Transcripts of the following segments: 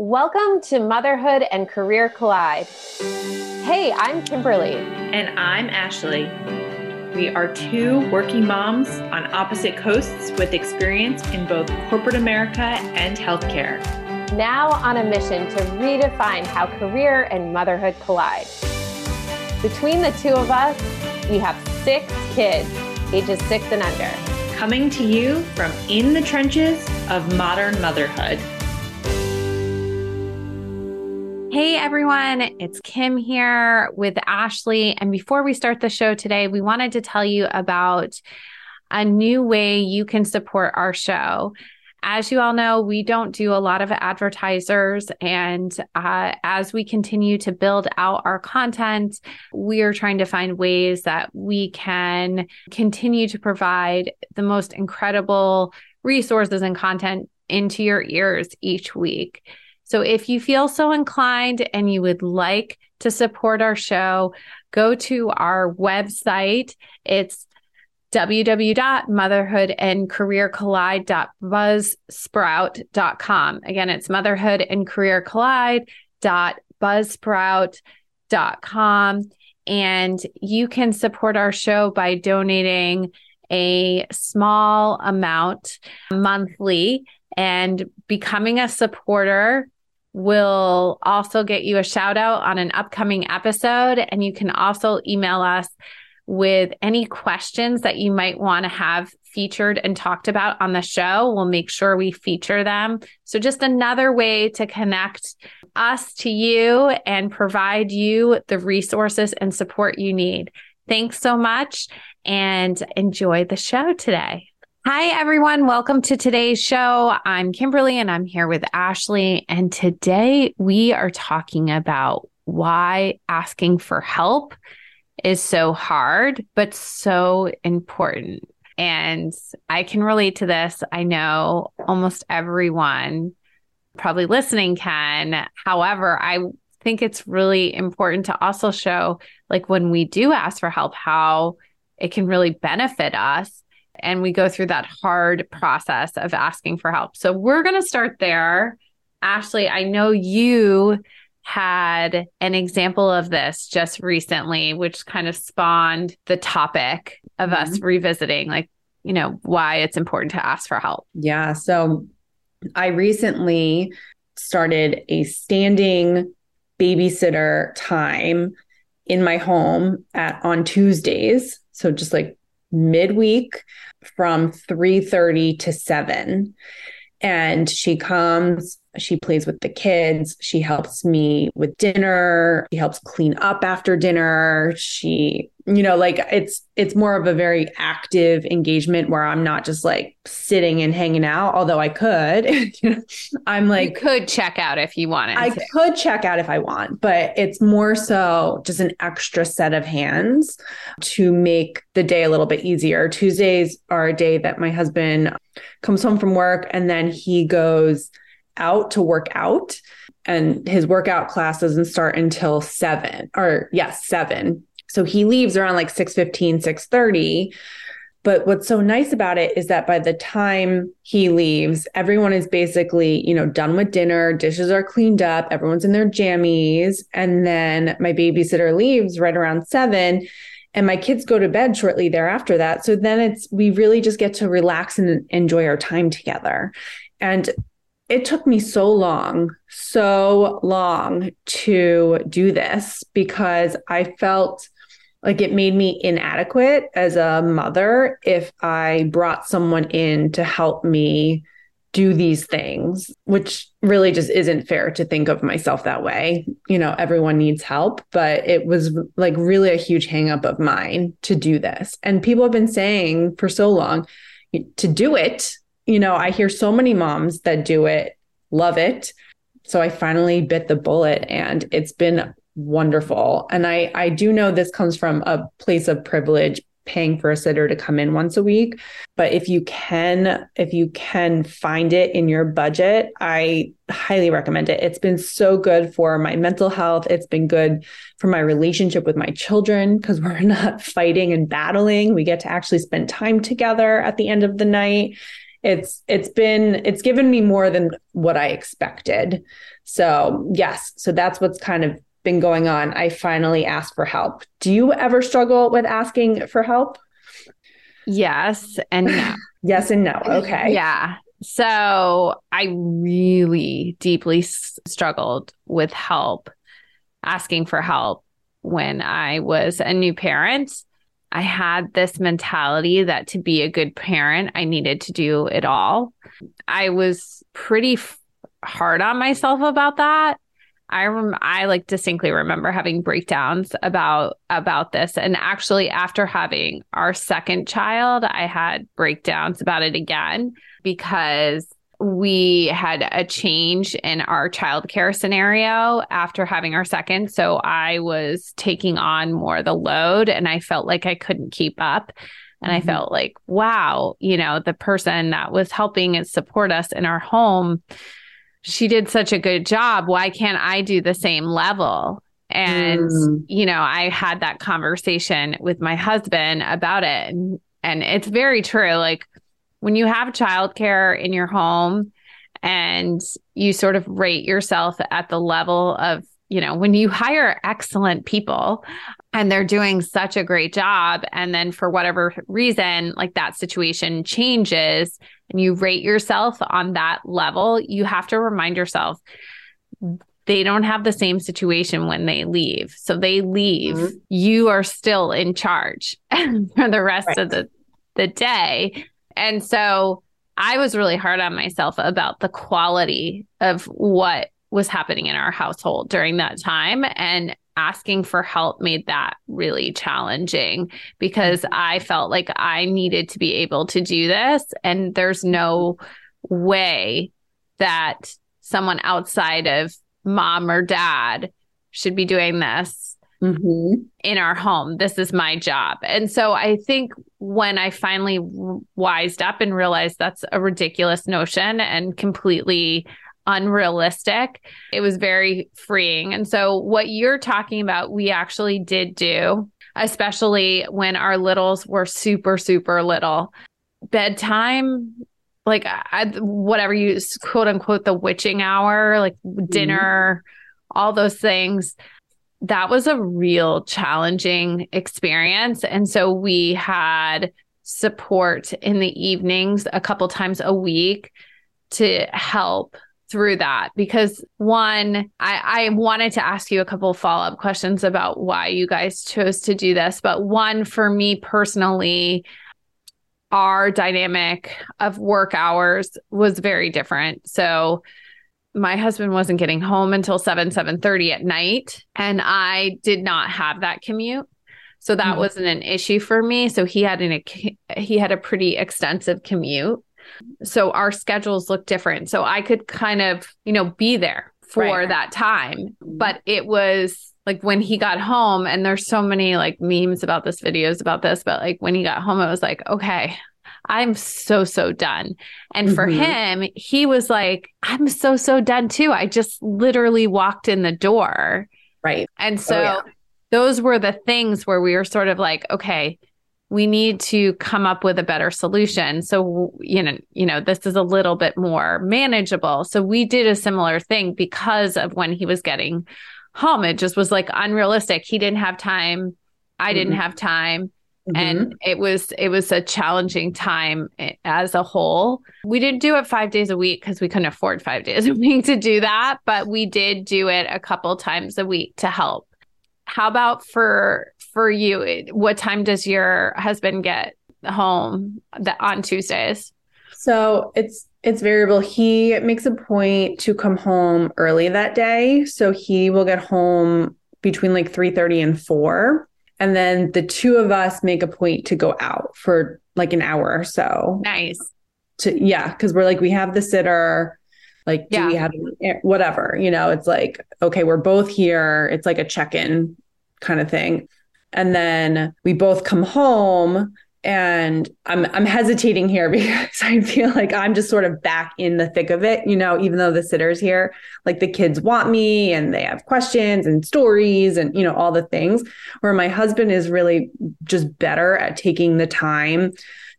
Welcome to Motherhood and Career Collide. Hey, I'm Kimberly. And I'm Ashley. We are two working moms on opposite coasts with experience in both corporate America and healthcare. Now on a mission to redefine how career and motherhood collide. Between the two of us, we have six kids, ages six and under. Coming to you from in the trenches of modern motherhood. Hey everyone, it's Kim here with Ashley. And before we start the show today, we wanted to tell you about a new way you can support our show. As you all know, we don't do a lot of advertisers. And uh, as we continue to build out our content, we are trying to find ways that we can continue to provide the most incredible resources and content into your ears each week. So if you feel so inclined and you would like to support our show, go to our website. It's www.motherhoodandcareercollide.buzzsprout.com. Again, it's motherhoodandcareercollide.buzzsprout.com. And you can support our show by donating a small amount monthly and becoming a supporter will also get you a shout out on an upcoming episode. And you can also email us with any questions that you might want to have featured and talked about on the show. We'll make sure we feature them. So, just another way to connect us to you and provide you the resources and support you need. Thanks so much and enjoy the show today. Hi, everyone. Welcome to today's show. I'm Kimberly and I'm here with Ashley. And today we are talking about why asking for help is so hard, but so important. And I can relate to this. I know almost everyone probably listening can. However, I think it's really important to also show, like, when we do ask for help, how it can really benefit us and we go through that hard process of asking for help. So we're going to start there. Ashley, I know you had an example of this just recently, which kind of spawned the topic of mm-hmm. us revisiting, like, you know, why it's important to ask for help. Yeah. So I recently started a standing babysitter time in my home at on Tuesdays. So just like midweek from 3:30 to 7 and she comes she plays with the kids she helps me with dinner she helps clean up after dinner she you know like it's it's more of a very active engagement where i'm not just like sitting and hanging out although i could i'm like you could check out if you wanted i to. could check out if i want but it's more so just an extra set of hands to make the day a little bit easier tuesdays are a day that my husband comes home from work and then he goes out to work out and his workout class doesn't start until 7 or yes 7 so he leaves around like 6:15, 6:30. But what's so nice about it is that by the time he leaves, everyone is basically, you know, done with dinner, dishes are cleaned up, everyone's in their jammies, and then my babysitter leaves right around 7 and my kids go to bed shortly thereafter that. So then it's we really just get to relax and enjoy our time together. And it took me so long, so long to do this because I felt like it made me inadequate as a mother if I brought someone in to help me do these things, which really just isn't fair to think of myself that way. You know, everyone needs help, but it was like really a huge hangup of mine to do this. And people have been saying for so long to do it. You know, I hear so many moms that do it, love it. So I finally bit the bullet and it's been wonderful. And I I do know this comes from a place of privilege paying for a sitter to come in once a week, but if you can if you can find it in your budget, I highly recommend it. It's been so good for my mental health. It's been good for my relationship with my children because we're not fighting and battling. We get to actually spend time together at the end of the night. it's it's been it's given me more than what I expected. So, yes, so that's what's kind of been going on. I finally asked for help. Do you ever struggle with asking for help? Yes and no. yes and no. Okay. Yeah. So I really deeply s- struggled with help, asking for help when I was a new parent. I had this mentality that to be a good parent, I needed to do it all. I was pretty f- hard on myself about that. I rem- I like distinctly remember having breakdowns about about this and actually after having our second child I had breakdowns about it again because we had a change in our childcare scenario after having our second. So I was taking on more of the load and I felt like I couldn't keep up. And mm-hmm. I felt like, wow, you know, the person that was helping and support us in our home, she did such a good job. Why can't I do the same level? And, mm. you know, I had that conversation with my husband about it. And, and it's very true. Like, when you have childcare in your home and you sort of rate yourself at the level of, you know, when you hire excellent people and they're doing such a great job, and then for whatever reason, like that situation changes and you rate yourself on that level, you have to remind yourself they don't have the same situation when they leave. So they leave, mm-hmm. you are still in charge for the rest right. of the the day and so I was really hard on myself about the quality of what was happening in our household during that time. And asking for help made that really challenging because mm-hmm. I felt like I needed to be able to do this. And there's no way that someone outside of mom or dad should be doing this mm-hmm. in our home. This is my job. And so I think when I finally wised up and realized that's a ridiculous notion and completely unrealistic, it was very freeing. And so what you're talking about, we actually did do, especially when our littles were super, super little. Bedtime like I, whatever you quote unquote the witching hour, like mm-hmm. dinner, all those things that was a real challenging experience. And so we had support in the evenings a couple times a week to help through that because one I, I wanted to ask you a couple follow-up questions about why you guys chose to do this but one for me personally our dynamic of work hours was very different so my husband wasn't getting home until 7 7:30 at night and I did not have that commute. So that mm-hmm. wasn't an issue for me. So he had an he had a pretty extensive commute. So our schedules look different. So I could kind of, you know, be there for right. that time. Mm-hmm. But it was like when he got home and there's so many like memes about this videos about this, but like when he got home it was like, okay, I'm so, so done. And for mm-hmm. him, he was like, I'm so, so done too. I just literally walked in the door. Right. And so oh, yeah. those were the things where we were sort of like, okay, we need to come up with a better solution. So, you know, you know, this is a little bit more manageable. So we did a similar thing because of when he was getting home. It just was like unrealistic. He didn't have time. I mm-hmm. didn't have time. Mm-hmm. And it was it was a challenging time as a whole. We didn't do it 5 days a week cuz we couldn't afford 5 days a week to do that, but we did do it a couple times a week to help. How about for for you? What time does your husband get home that on Tuesdays? So, it's it's variable. He makes a point to come home early that day, so he will get home between like 3:30 and 4 and then the two of us make a point to go out for like an hour or so. Nice. To yeah, because we're like we have the sitter. Like, yeah. do we have eh, whatever? You know, it's like okay, we're both here. It's like a check-in kind of thing, and then we both come home and I'm I'm hesitating here because I feel like I'm just sort of back in the thick of it, you know, even though the sitter's here, like the kids want me and they have questions and stories and you know all the things where my husband is really just better at taking the time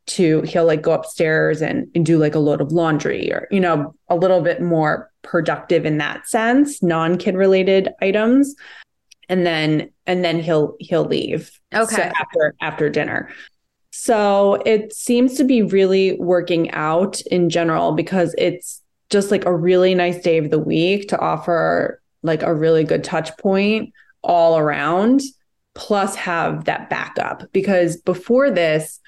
to he'll like go upstairs and, and do like a load of laundry or you know a little bit more productive in that sense non-kid related items and then and then he'll he'll leave. Okay. so after after dinner. So it seems to be really working out in general because it's just like a really nice day of the week to offer like a really good touch point all around plus have that backup. Because before this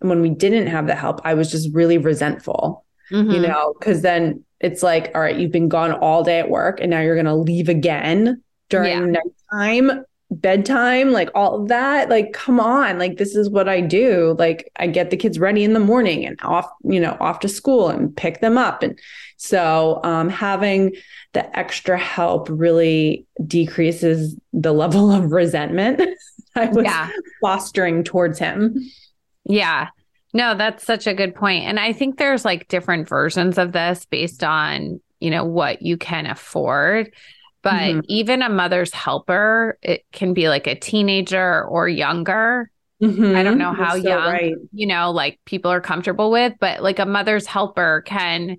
when we didn't have the help i was just really resentful mm-hmm. you know because then it's like all right you've been gone all day at work and now you're going to leave again during yeah. nighttime bedtime like all that like come on like this is what i do. Like i get the kids ready in the morning and off you know off to school and pick them up. And so um, having the extra help really decreases the level of resentment i was yeah. fostering towards him. Yeah. No that's such a good point. And i think there's like different versions of this based on you know what you can afford but mm-hmm. even a mother's helper, it can be like a teenager or younger. Mm-hmm. I don't know how so young, right. you know, like people are comfortable with, but like a mother's helper can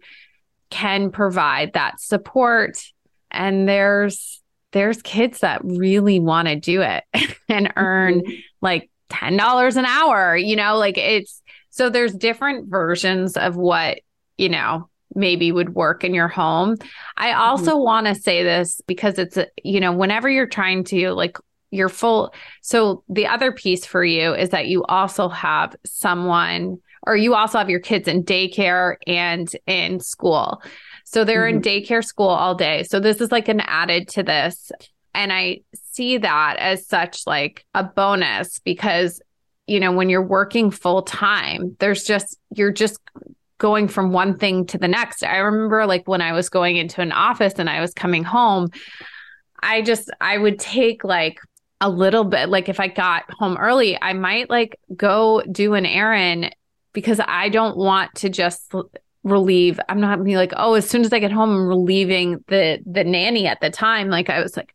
can provide that support and there's there's kids that really want to do it and earn mm-hmm. like $10 an hour, you know, like it's so there's different versions of what, you know, maybe would work in your home. I also mm-hmm. want to say this because it's, you know, whenever you're trying to like, you're full. So the other piece for you is that you also have someone or you also have your kids in daycare and in school. So they're mm-hmm. in daycare school all day. So this is like an added to this. And I see that as such like a bonus because you know when you're working full time there's just you're just going from one thing to the next. I remember like when I was going into an office and I was coming home, I just I would take like a little bit like if I got home early, I might like go do an errand because I don't want to just relieve. I'm not be like, oh, as soon as I get home, I'm relieving the the nanny at the time. Like I was like,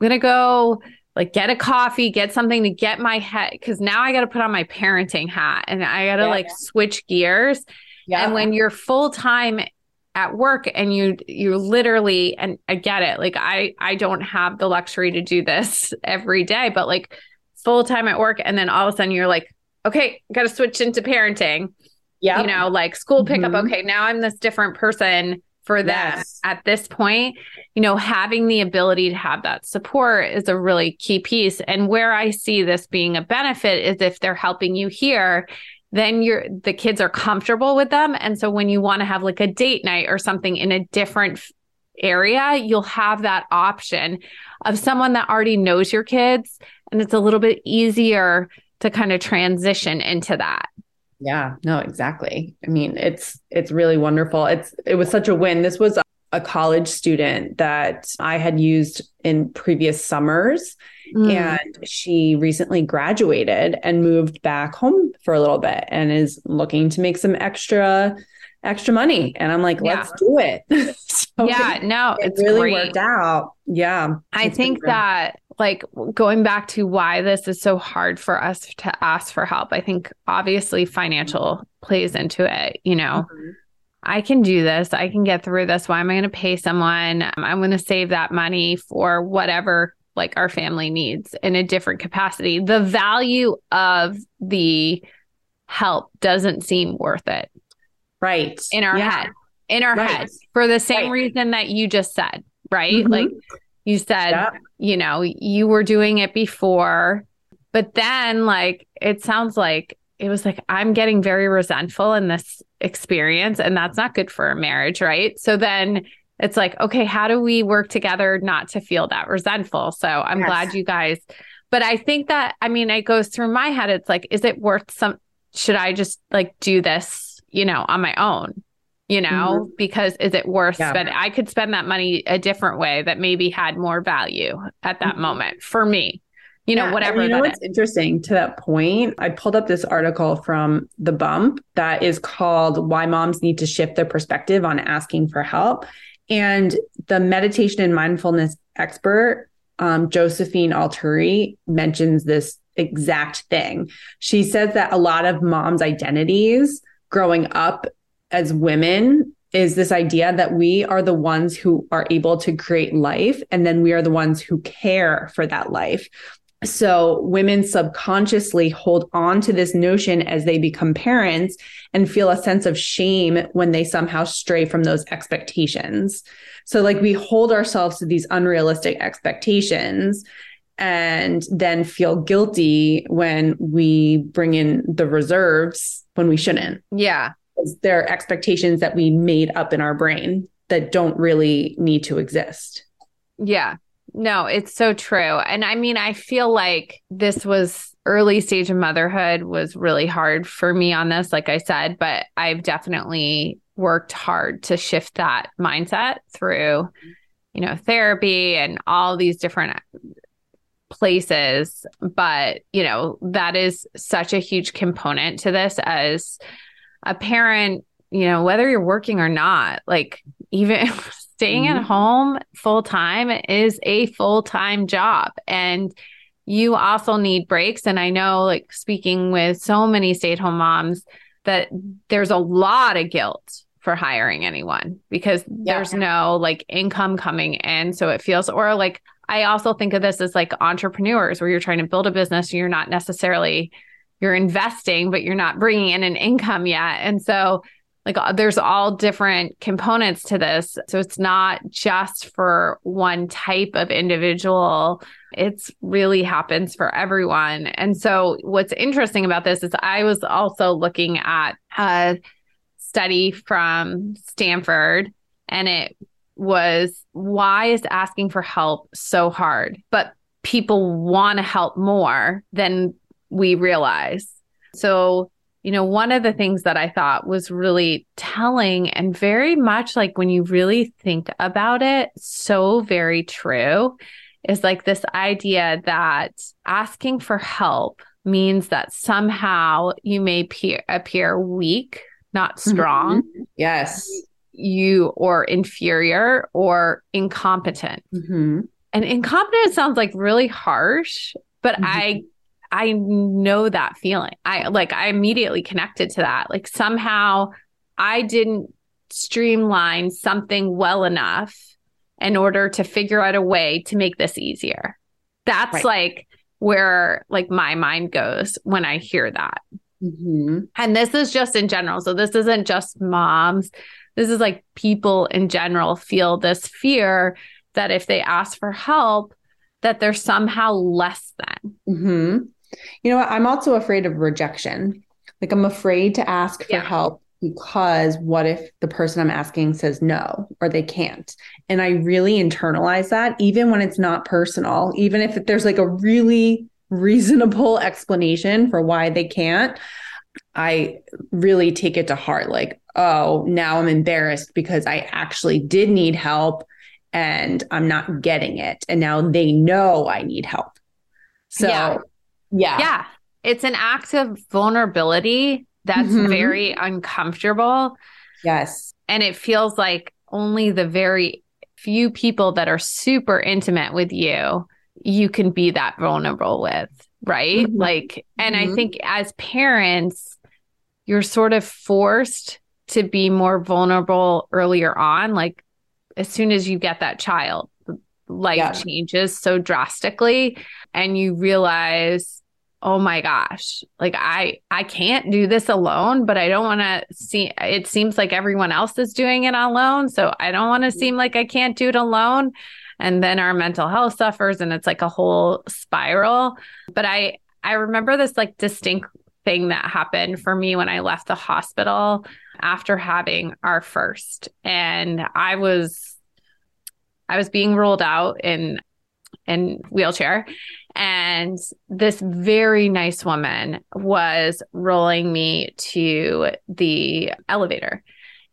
I'm gonna go like get a coffee, get something to get my head because now I got to put on my parenting hat and I got to yeah, like yeah. switch gears. Yeah. And when you're full time at work and you you literally and I get it. Like I I don't have the luxury to do this every day, but like full time at work and then all of a sudden you're like, okay, got to switch into parenting. Yeah. You know, like school pickup. Mm-hmm. Okay, now I'm this different person for them yes. at this point. You know, having the ability to have that support is a really key piece. And where I see this being a benefit is if they're helping you here then you're the kids are comfortable with them. And so when you want to have like a date night or something in a different area you'll have that option of someone that already knows your kids and it's a little bit easier to kind of transition into that. Yeah no exactly. I mean it's it's really wonderful. It's it was such a win. This was a, college student that i had used in previous summers Mm. And she recently graduated and moved back home for a little bit and is looking to make some extra extra money. And I'm like, let's do it. so yeah, it, no, it really great. worked out. Yeah. I think that like going back to why this is so hard for us to ask for help. I think obviously financial plays into it, you know. Mm-hmm. I can do this. I can get through this. Why am I going to pay someone? I'm going to save that money for whatever like our family needs in a different capacity. The value of the help doesn't seem worth it. Right. In our yeah. head. In our right. head. For the same right. reason that you just said, right? Mm-hmm. Like you said, you know, you were doing it before, but then like it sounds like it was like I'm getting very resentful in this experience and that's not good for a marriage, right? So then it's like, okay, how do we work together not to feel that resentful? So I'm yes. glad you guys, but I think that, I mean, it goes through my head. It's like, is it worth some, should I just like do this, you know, on my own? You know, mm-hmm. because is it worth yeah. spending? I could spend that money a different way that maybe had more value at that mm-hmm. moment for me you know, yeah, whatever. you know what's is. interesting to that point? I pulled up this article from The Bump that is called Why Moms Need to Shift Their Perspective on Asking for Help. And the meditation and mindfulness expert, um, Josephine Atluri, mentions this exact thing. She says that a lot of moms' identities growing up as women is this idea that we are the ones who are able to create life and then we are the ones who care for that life. So women subconsciously hold on to this notion as they become parents and feel a sense of shame when they somehow stray from those expectations. So like we hold ourselves to these unrealistic expectations and then feel guilty when we bring in the reserves when we shouldn't. Yeah. There are expectations that we made up in our brain that don't really need to exist. Yeah. No, it's so true. And I mean, I feel like this was early stage of motherhood was really hard for me on this, like I said, but I've definitely worked hard to shift that mindset through, you know, therapy and all these different places. But, you know, that is such a huge component to this as a parent, you know, whether you're working or not, like even staying mm-hmm. at home full time is a full time job. And you also need breaks. And I know, like, speaking with so many stay at home moms, that there's a lot of guilt for hiring anyone because yeah. there's no like income coming in. So it feels, or like, I also think of this as like entrepreneurs where you're trying to build a business, and you're not necessarily you're investing, but you're not bringing in an income yet. And so like uh, there's all different components to this. So it's not just for one type of individual. It's really happens for everyone. And so what's interesting about this is I was also looking at a study from Stanford and it was why is asking for help so hard? But people want to help more than we realize. So you know, one of the things that I thought was really telling and very much like when you really think about it, so very true is like this idea that asking for help means that somehow you may appear, appear weak, not strong. Mm-hmm. Yes. You or inferior or incompetent. Mm-hmm. And incompetent sounds like really harsh, but mm-hmm. I I know that feeling. I like, I immediately connected to that. Like, somehow I didn't streamline something well enough in order to figure out a way to make this easier. That's right. like where like my mind goes when I hear that. Mm-hmm. And this is just in general. So this isn't just moms. This is like people in general feel this fear that if they ask for help, that they're somehow less than. Mm-hmm. You know what? I'm also afraid of rejection. Like I'm afraid to ask for yeah. help because what if the person I'm asking says no or they can't? And I really internalize that even when it's not personal, even if there's like a really reasonable explanation for why they can't. I really take it to heart like, oh, now I'm embarrassed because I actually did need help and I'm not getting it. And now they know I need help. So yeah. Yeah. Yeah. It's an act of vulnerability that's mm-hmm. very uncomfortable. Yes. And it feels like only the very few people that are super intimate with you, you can be that vulnerable with. Right. Mm-hmm. Like, and mm-hmm. I think as parents, you're sort of forced to be more vulnerable earlier on. Like, as soon as you get that child, life yeah. changes so drastically and you realize oh my gosh like i i can't do this alone but i don't want to see it seems like everyone else is doing it alone so i don't want to mm-hmm. seem like i can't do it alone. And then our mental health suffers and it's like a whole spiral. But i i remember this like distinct thing that happened for me when i left the hospital after having our first. And i was i was being rolled out in in wheelchair and this very nice woman was rolling me to the elevator.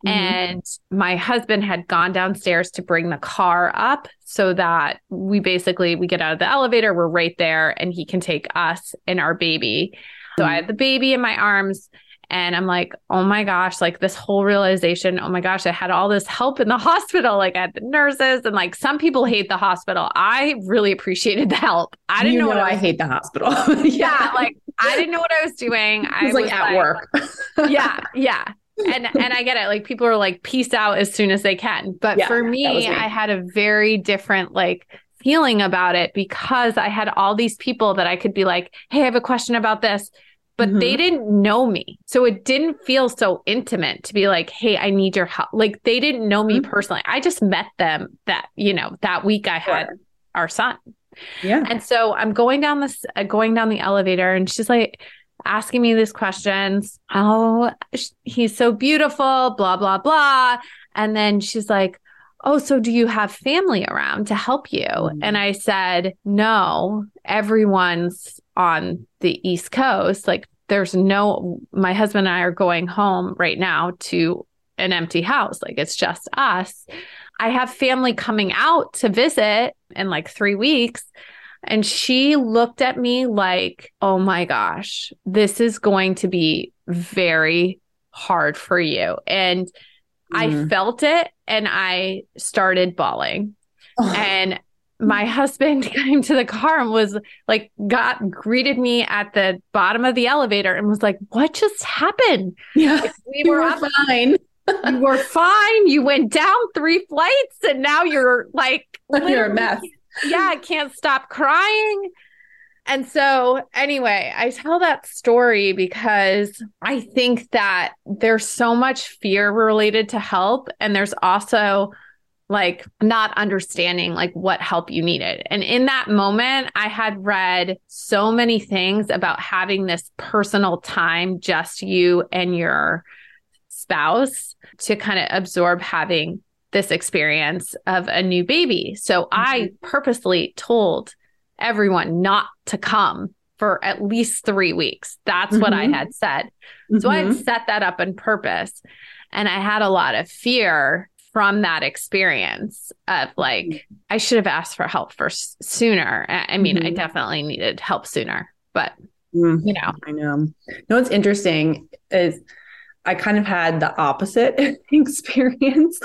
Mm-hmm. And my husband had gone downstairs to bring the car up so that we basically we get out of the elevator, we're right there and he can take us and our baby. So mm-hmm. I had the baby in my arms And I'm like, oh my gosh, like this whole realization, oh my gosh, I had all this help in the hospital. Like I had the nurses and like some people hate the hospital. I really appreciated the help. I didn't you know, know what I, was hate the hospital. yeah. yeah, like I didn't know what I was doing. I was like at work. yeah, yeah. And and I get it. Like people are like peace out as soon as they can. But Yeah, for me, me. I had a very different like feeling about it because I had all these people that I could be like, "Hey, I have a question about this." But they Mhm. didn't know me. So it didn't feel so intimate to be like, "Hey, I need your help." Like they didn't know me Mhm. personally. I just met them that, you know, that week I had Sure. our son. Yeah. And so I'm going down this, uh, going down the elevator, and she's like asking me these questions. Oh, sh- he's so beautiful, blah, blah, blah. And then she's like, Oh, so do you have family around to help you? Mhm. And I said, No, everyone's on the East Coast. Like, there's no, my husband and I are going home right now to an empty house. Like, it's just us. I have family coming out to visit in like three weeks. And she looked at me like, oh my gosh, this is going to be very hard for you. And I Mhm. felt it and I started bawling. And my mm. husband came to the car and was like, got greeted me at the bottom of the elevator and was like, what just happened? yeah. We You were were fine. you were fine. You went down three flights and now you're like, You're a mess. yeah, I can't stop crying. And so, anyway, I tell that story because I think that there's so much fear related to help. And there's also like not understanding like what help you needed. And in that moment, I had read so many things about having this personal time, just you and your spouse to kind of absorb having this experience of a new baby. So I purposely told everyone not to come for at least three weeks. That's what I Mhm. had said. So I had Mhm. set that up on purpose. And I had a lot of fear from that experience of like, I should have asked for help first sooner. I I mean, I Mhm. definitely needed help sooner, but Mhm. you know, I know. No, what's interesting is I kind of had the opposite experience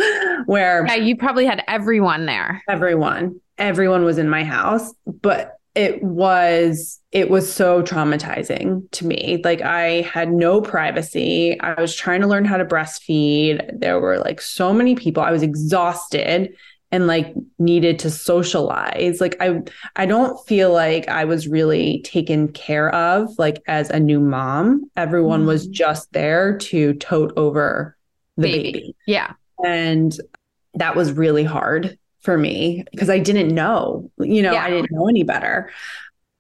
where yeah, you probably had everyone there. everyone, everyone was in my house, but it was it was so traumatizing to me. Like I had no privacy. I was trying to learn how to breastfeed. There were like so many people. I was exhausted and like needed to socialize. Like I I don't feel like I was really taken care of like as a new mom. Everyone was Mhm. just there to tote over the Baby. baby. Yeah. And that was really hard for me because I didn't know, you know, Yeah. I didn't know any better.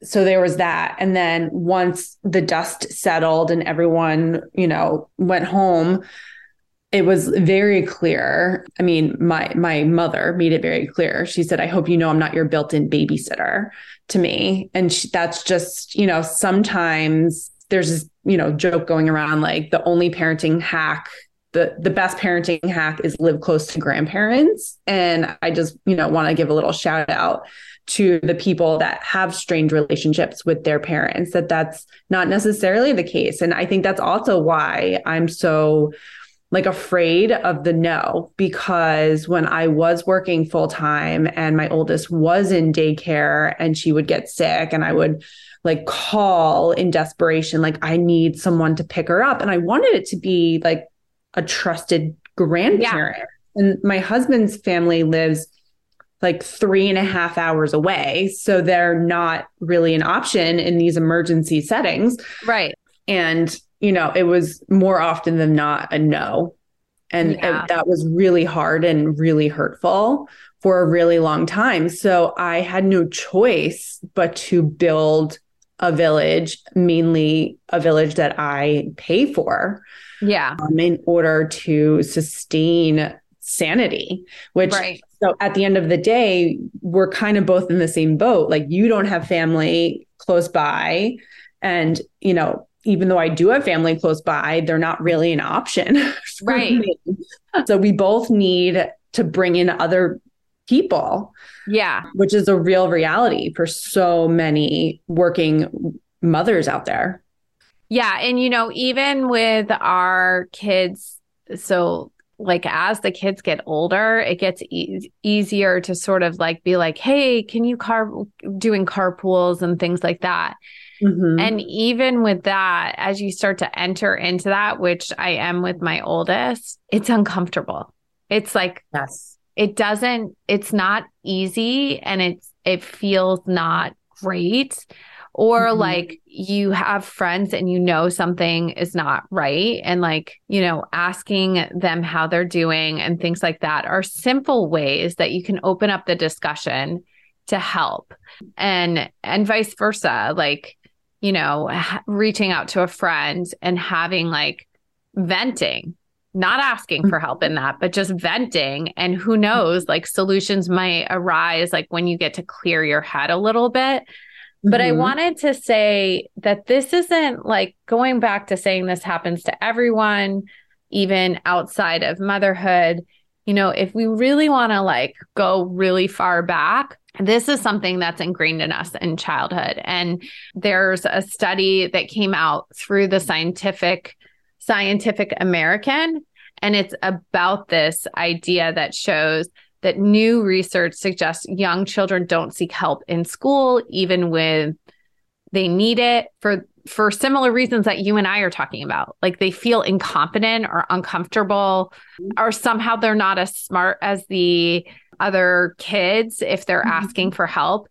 So there was that. And then once the dust settled and everyone, you know, went home, it was very clear. I mean, my my mother made it very clear. She said, "I hope you know I'm not your built-in babysitter." To me, and she, that's just you know sometimes there's this you know joke going around like the only parenting hack the the best parenting hack is live close to grandparents. And i just you know want to give a little shout out to the people that have strained relationships with their parents that that's not necessarily the case. And i think that's also why i'm so like afraid of the no because when I was working full time and my oldest was in daycare and she would get sick and I would like call in desperation like I need someone to pick her up. And I wanted it to be like a trusted grandparent. And my husband's family lives like three and a half hours away so they're not really an option in these emergency settings. Right. and you know it was more often than not a no. And it- that was really hard and really hurtful for a really long time. So i had no choice but to build a village mainly a village that i pay for Yeah. um, in order to sustain sanity which Right. so at the end of the day, we're kind of both in the same boat. Like you don't have family close by. And, you know, even though I do have family close by, they're not really an option. Right. me. So we both need to bring in other people, Yeah. which is a real reality for so many working mothers out there. Yeah. And, you know, even with our kids, so like as the kids get older, it gets e- easier to sort of like be like, hey, can you car doing carpools and things like that. Mm-hmm. And even with that, as you start to enter into that, which I am with my oldest, it's uncomfortable. It's like, yes, it doesn't, it's not easy and it's, it feels not great or mm-hmm. like you have friends and you know something is not right and like you know asking them how they're doing and things like that are simple ways that you can open up the discussion to help and and vice versa like you know ha- reaching out to a friend and having like venting not asking for help in that, but just venting. And who knows, like solutions might arise like when you get to clear your head a little bit. But mm-hmm. I wanted to say that this isn't like going back to saying this happens to everyone, even outside of motherhood. You know, if we really want to like go really far back, this is something that's ingrained in us in childhood. And there's a study that came out through the scientific Scientific American and it's about this idea that shows that new research suggests young children don't seek help in school, even when they need it for for similar reasons that you and I are talking about. Like they feel incompetent or uncomfortable, or somehow they're not as smart as the other kids if they're mm-hmm. asking for help.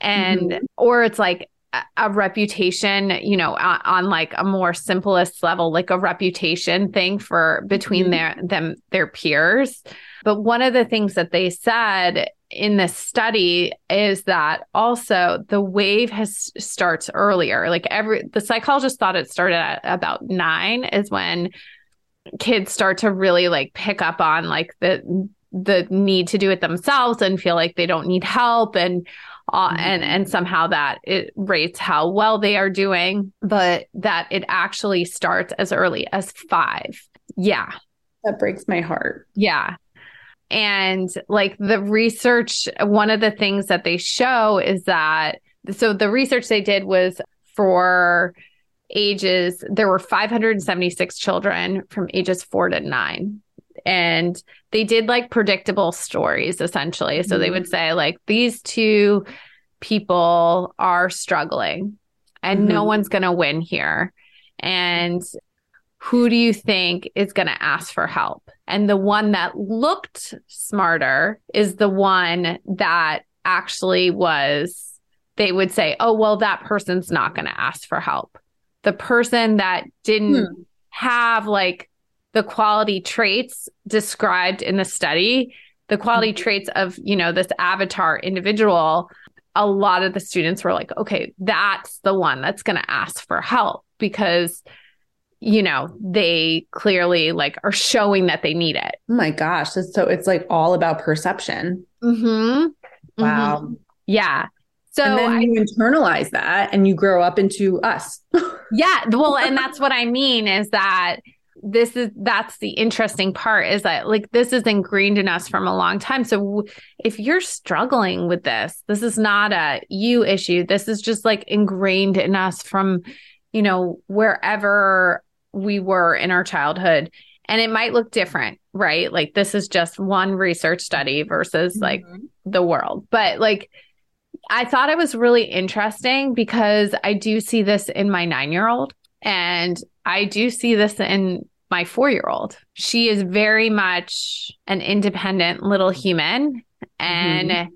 And, mm-hmm. or it's like a reputation, you know, on, on, like a more simplest level, like a reputation thing for between mm-hmm. their them their peers. But one of the things that they said in this study is that also the wave has starts earlier. Like every the psychologist thought it started at about nine is when kids start to really like pick up on like the the need to do it themselves and feel like they don't need help and uh, mm-hmm. and and somehow that it rates how well they are doing, but that it actually starts as early as five. Yeah, that breaks my heart. Yeah. And like the research, one of the things that they show is that so the research they did was for ages, there were 576 children from ages four to nine and they did like predictable stories essentially. Mm-hmm. So they would mm-hmm. say like these two people are struggling and mm-hmm. no one's going to win here. And who do you think is going to ask for help? And the one that looked smarter is the one that actually was they would say, "Oh, well that person's not going to ask for help." The person that didn't hmm. have like the quality traits described in the study, the quality mm-hmm. traits of, you know, this avatar individual, a lot of the students were like, okay, that's the one that's going to ask for help because you know they clearly like are showing that they need it oh my gosh so it's like all about perception mm-hmm. wow mm-hmm. yeah so and then I, you internalize that and you grow up into us yeah well and that's what i mean is that this is that's the interesting part is that like this is ingrained in us from a long time. So if you're struggling with this this is not a you issue. This is just like ingrained in us from you know wherever we were in our childhood. And it might look different right? Like this is just one research study versus mm-hmm. like the world. But like i thought it was really interesting because i do see this in my 9 year old and I do see this in my four year old. She is very much an independent little human. And mm-hmm.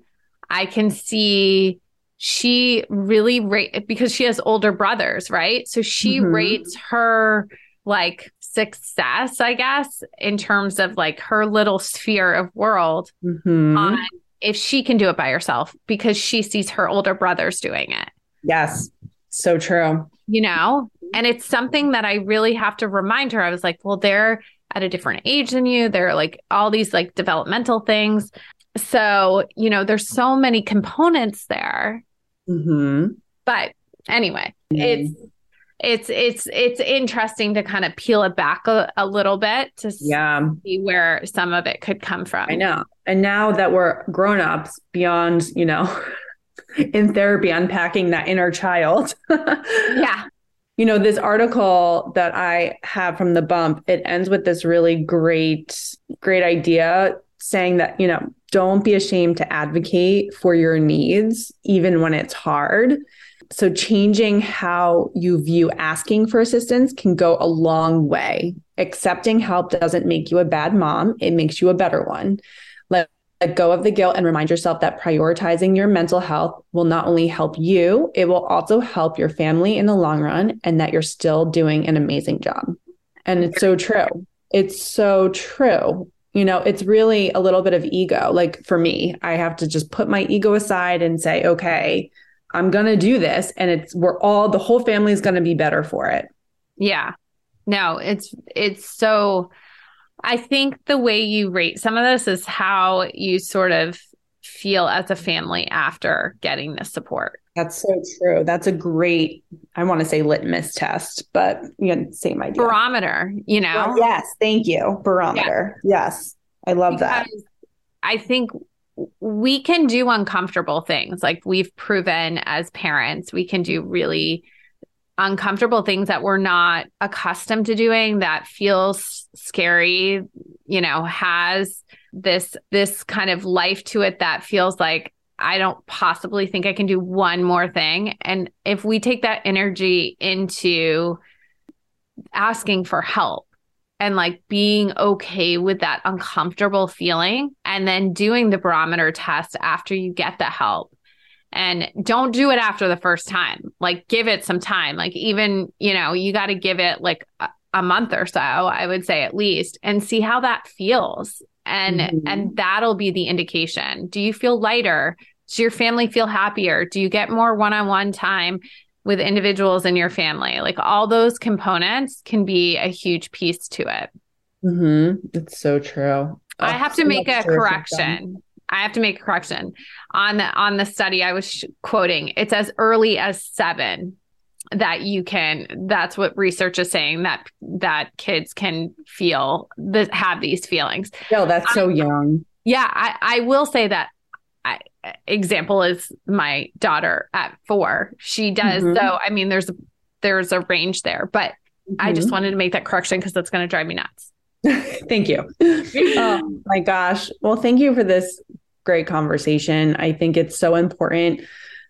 I can see she really rate because she has older brothers, right? So she mm-hmm. rates her like success, I guess, in terms of like her little sphere of world mm-hmm. on if she can do it by herself because she sees her older brothers doing it. Yes. So true. You know, and it's something that I really have to remind her. I was like, well, they're at a different age than you. They're like all these like developmental things. So, you know, there's so many components there. Mm-hmm. But anyway, mm-hmm. it's it's it's it's interesting to kind of peel it back a, a little bit to yeah. see where some of it could come from. I know. And now that we're grown-ups beyond, you know, in therapy unpacking that inner child. yeah you know, this article that I have from the bump, it ends with this really great, great idea saying that, you know, don't be ashamed to advocate for your needs, even when it's hard. So, changing how you view asking for assistance can go a long way. Accepting help doesn't make you a bad mom, it makes you a better one. Let, go of the guilt and remind yourself that prioritizing your mental health will not only help you, it will also help your family in the long run, and that you're still doing an amazing job. And it's so true. It's so true you know, it's really a little bit of ego. Like for me, I have to just put my ego aside and say, okay, I'm going to do this. And it's, we're all, the whole family is going to be better for it. Yeah. No, it's, it's so, I think the way you rate some of this is how you sort of feel as a family after getting the support. That's so true. That's a great, I want to say litmus test, but you know, same idea. Barometer, you know? Well, yes. Thank you. Barometer. Yeah. Yes. I love because that. I think we can do uncomfortable things. Like we've proven as parents, we can do really uncomfortable things that we're not accustomed to doing that feels scary, you know, has this this kind of life to it that feels like I don't possibly think I can do one more thing. And if we take that energy into asking for help and like being okay with that uncomfortable feeling and then doing the barometer test after you get the help. And don't do it after the first time. Like give it some time. Like even, you know, you got to give it like a, a month or so, I would say at least, and see how that feels. And mm-hmm. and that'll be the indication. Do you feel lighter? Does your family feel happier? Do you get more one-on-one time with individuals in your family? Like all those components can be a huge piece to it. Mm-hmm. it's so true. I have to make a correction I have to make a correction on the on the study I was sh- quoting. It's as early as seven that you can that's what research is saying that that kids can feel have these feelings no that's so um, young yeah i i will say that I, example is my daughter at four she does mm-hmm. so i mean there's there's a range there but mm-hmm. i just mm-hmm. wanted to make that correction because that's going to drive me nuts thank you oh my gosh well thank you for this great conversation i think it's so important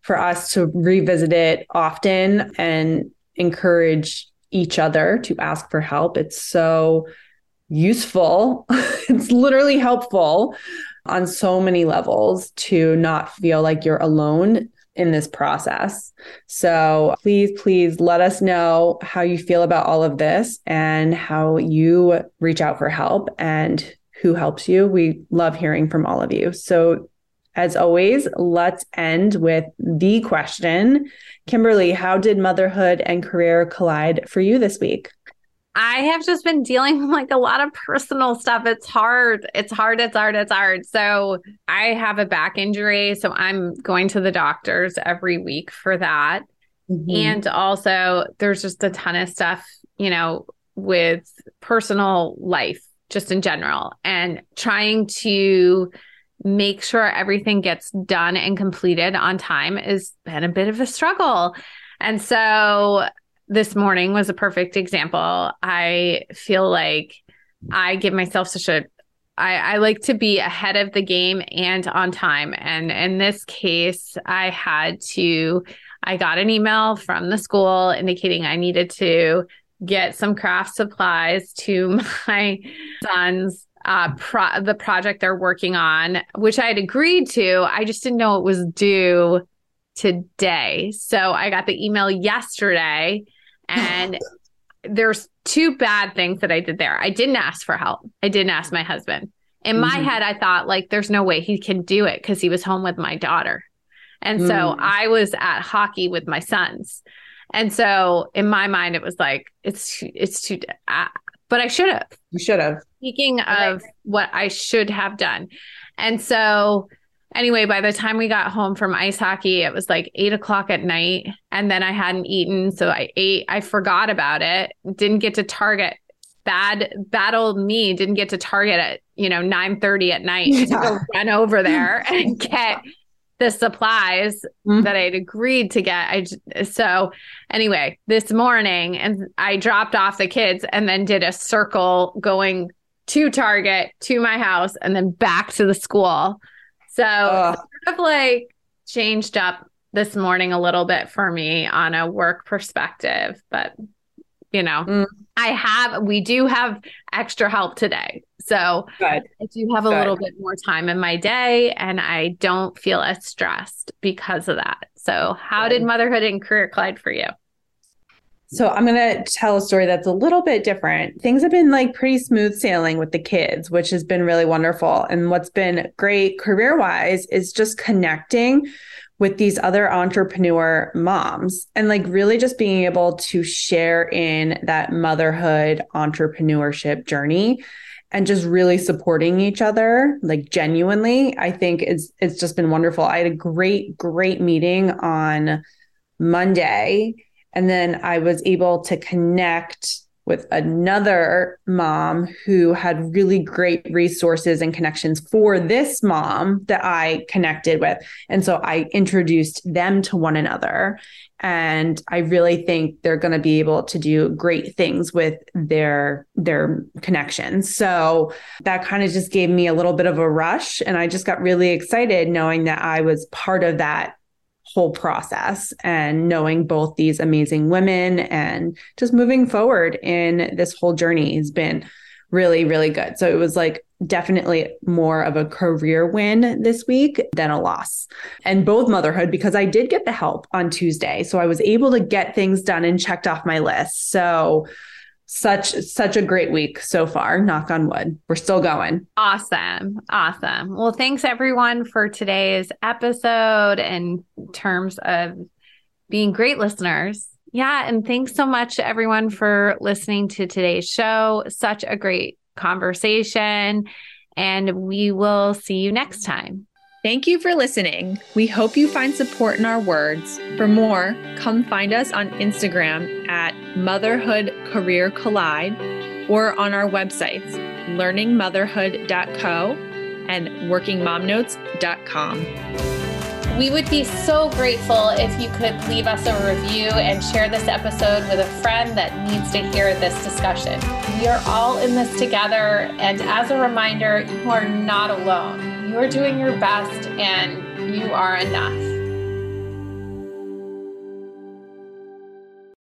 for us to revisit it often and encourage each other to ask for help. It's so useful. it's literally helpful on so many levels to not feel like you're alone in this process. So please, please let us know how you feel about all of this and how you reach out for help and who helps you. We love hearing from all of you. So as always, let's end with the question. Kimberly, how did motherhood and career collide for you this week? I have just been dealing with like a lot of personal stuff. It's hard. It's hard. It's hard. It's hard. So I have a back injury. So I'm going to the doctors every week for that. Mm-hmm. And also, there's just a ton of stuff, you know, with personal life, just in general, and trying to make sure everything gets done and completed on time has been a bit of a struggle. And so this morning was a perfect example. I feel like I give myself such a I, I like to be ahead of the game and on time. And in this case, I had to, I got an email from the school indicating I needed to get some craft supplies to my son's uh, pro- the project they're working on, which I had agreed to. I just didn't know it was due today. So I got the email yesterday, and there's two bad things that I did there. I didn't ask for help. I didn't ask my husband. In mm-hmm. my head, I thought like, there's no way he can do it because he was home with my daughter. And mm. so I was at hockey with my sons. And so in my mind, it was like, it's, it's too, uh, but I should have. You should have. Speaking of what I should have done. And so, anyway, by the time we got home from ice hockey, it was like eight o'clock at night. And then I hadn't eaten. So I ate, I forgot about it, didn't get to Target. Bad, battled me, didn't get to Target at, you know, 9 30 at night yeah. to go run over there and get the supplies mm-hmm. that I'd agreed to get. I so anyway, this morning and I dropped off the kids and then did a circle going to Target to my house and then back to the school. So sort of like changed up this morning a little bit for me on a work perspective, but you know, mm. I have we do have extra help today. So Good. I do have a Good. little bit more time in my day and I don't feel as stressed because of that. So, how Good. did motherhood and career collide for you? So, I'm going to tell a story that's a little bit different. Things have been like pretty smooth sailing with the kids, which has been really wonderful. And what's been great career wise is just connecting with these other entrepreneur moms and like really just being able to share in that motherhood entrepreneurship journey and just really supporting each other like genuinely i think it's it's just been wonderful i had a great great meeting on monday and then i was able to connect with another mom who had really great resources and connections for this mom that I connected with. And so I introduced them to one another. And I really think they're going to be able to do great things with their their connections. So that kind of just gave me a little bit of a rush and I just got really excited knowing that I was part of that whole process and knowing both these amazing women and just moving forward in this whole journey has been really, really good. So it was like definitely more of a career win this week than a loss. And both motherhood, because I did get the help on Tuesday. So I was able to get things done and checked off my list. So such such a great week so far knock on wood. We're still going. Awesome. Awesome. Well thanks everyone for today's episode in terms of being great listeners. Yeah and thanks so much everyone for listening to today's show. Such a great conversation and we will see you next time Thank you for listening. We hope you find support in our words. For more, come find us on Instagram at Motherhood Career Collide or on our websites, learningmotherhood.co and workingmomnotes.com. We would be so grateful if you could leave us a review and share this episode with a friend that needs to hear this discussion. We are all in this together, and as a reminder, you are not alone. You are doing your best and you are enough.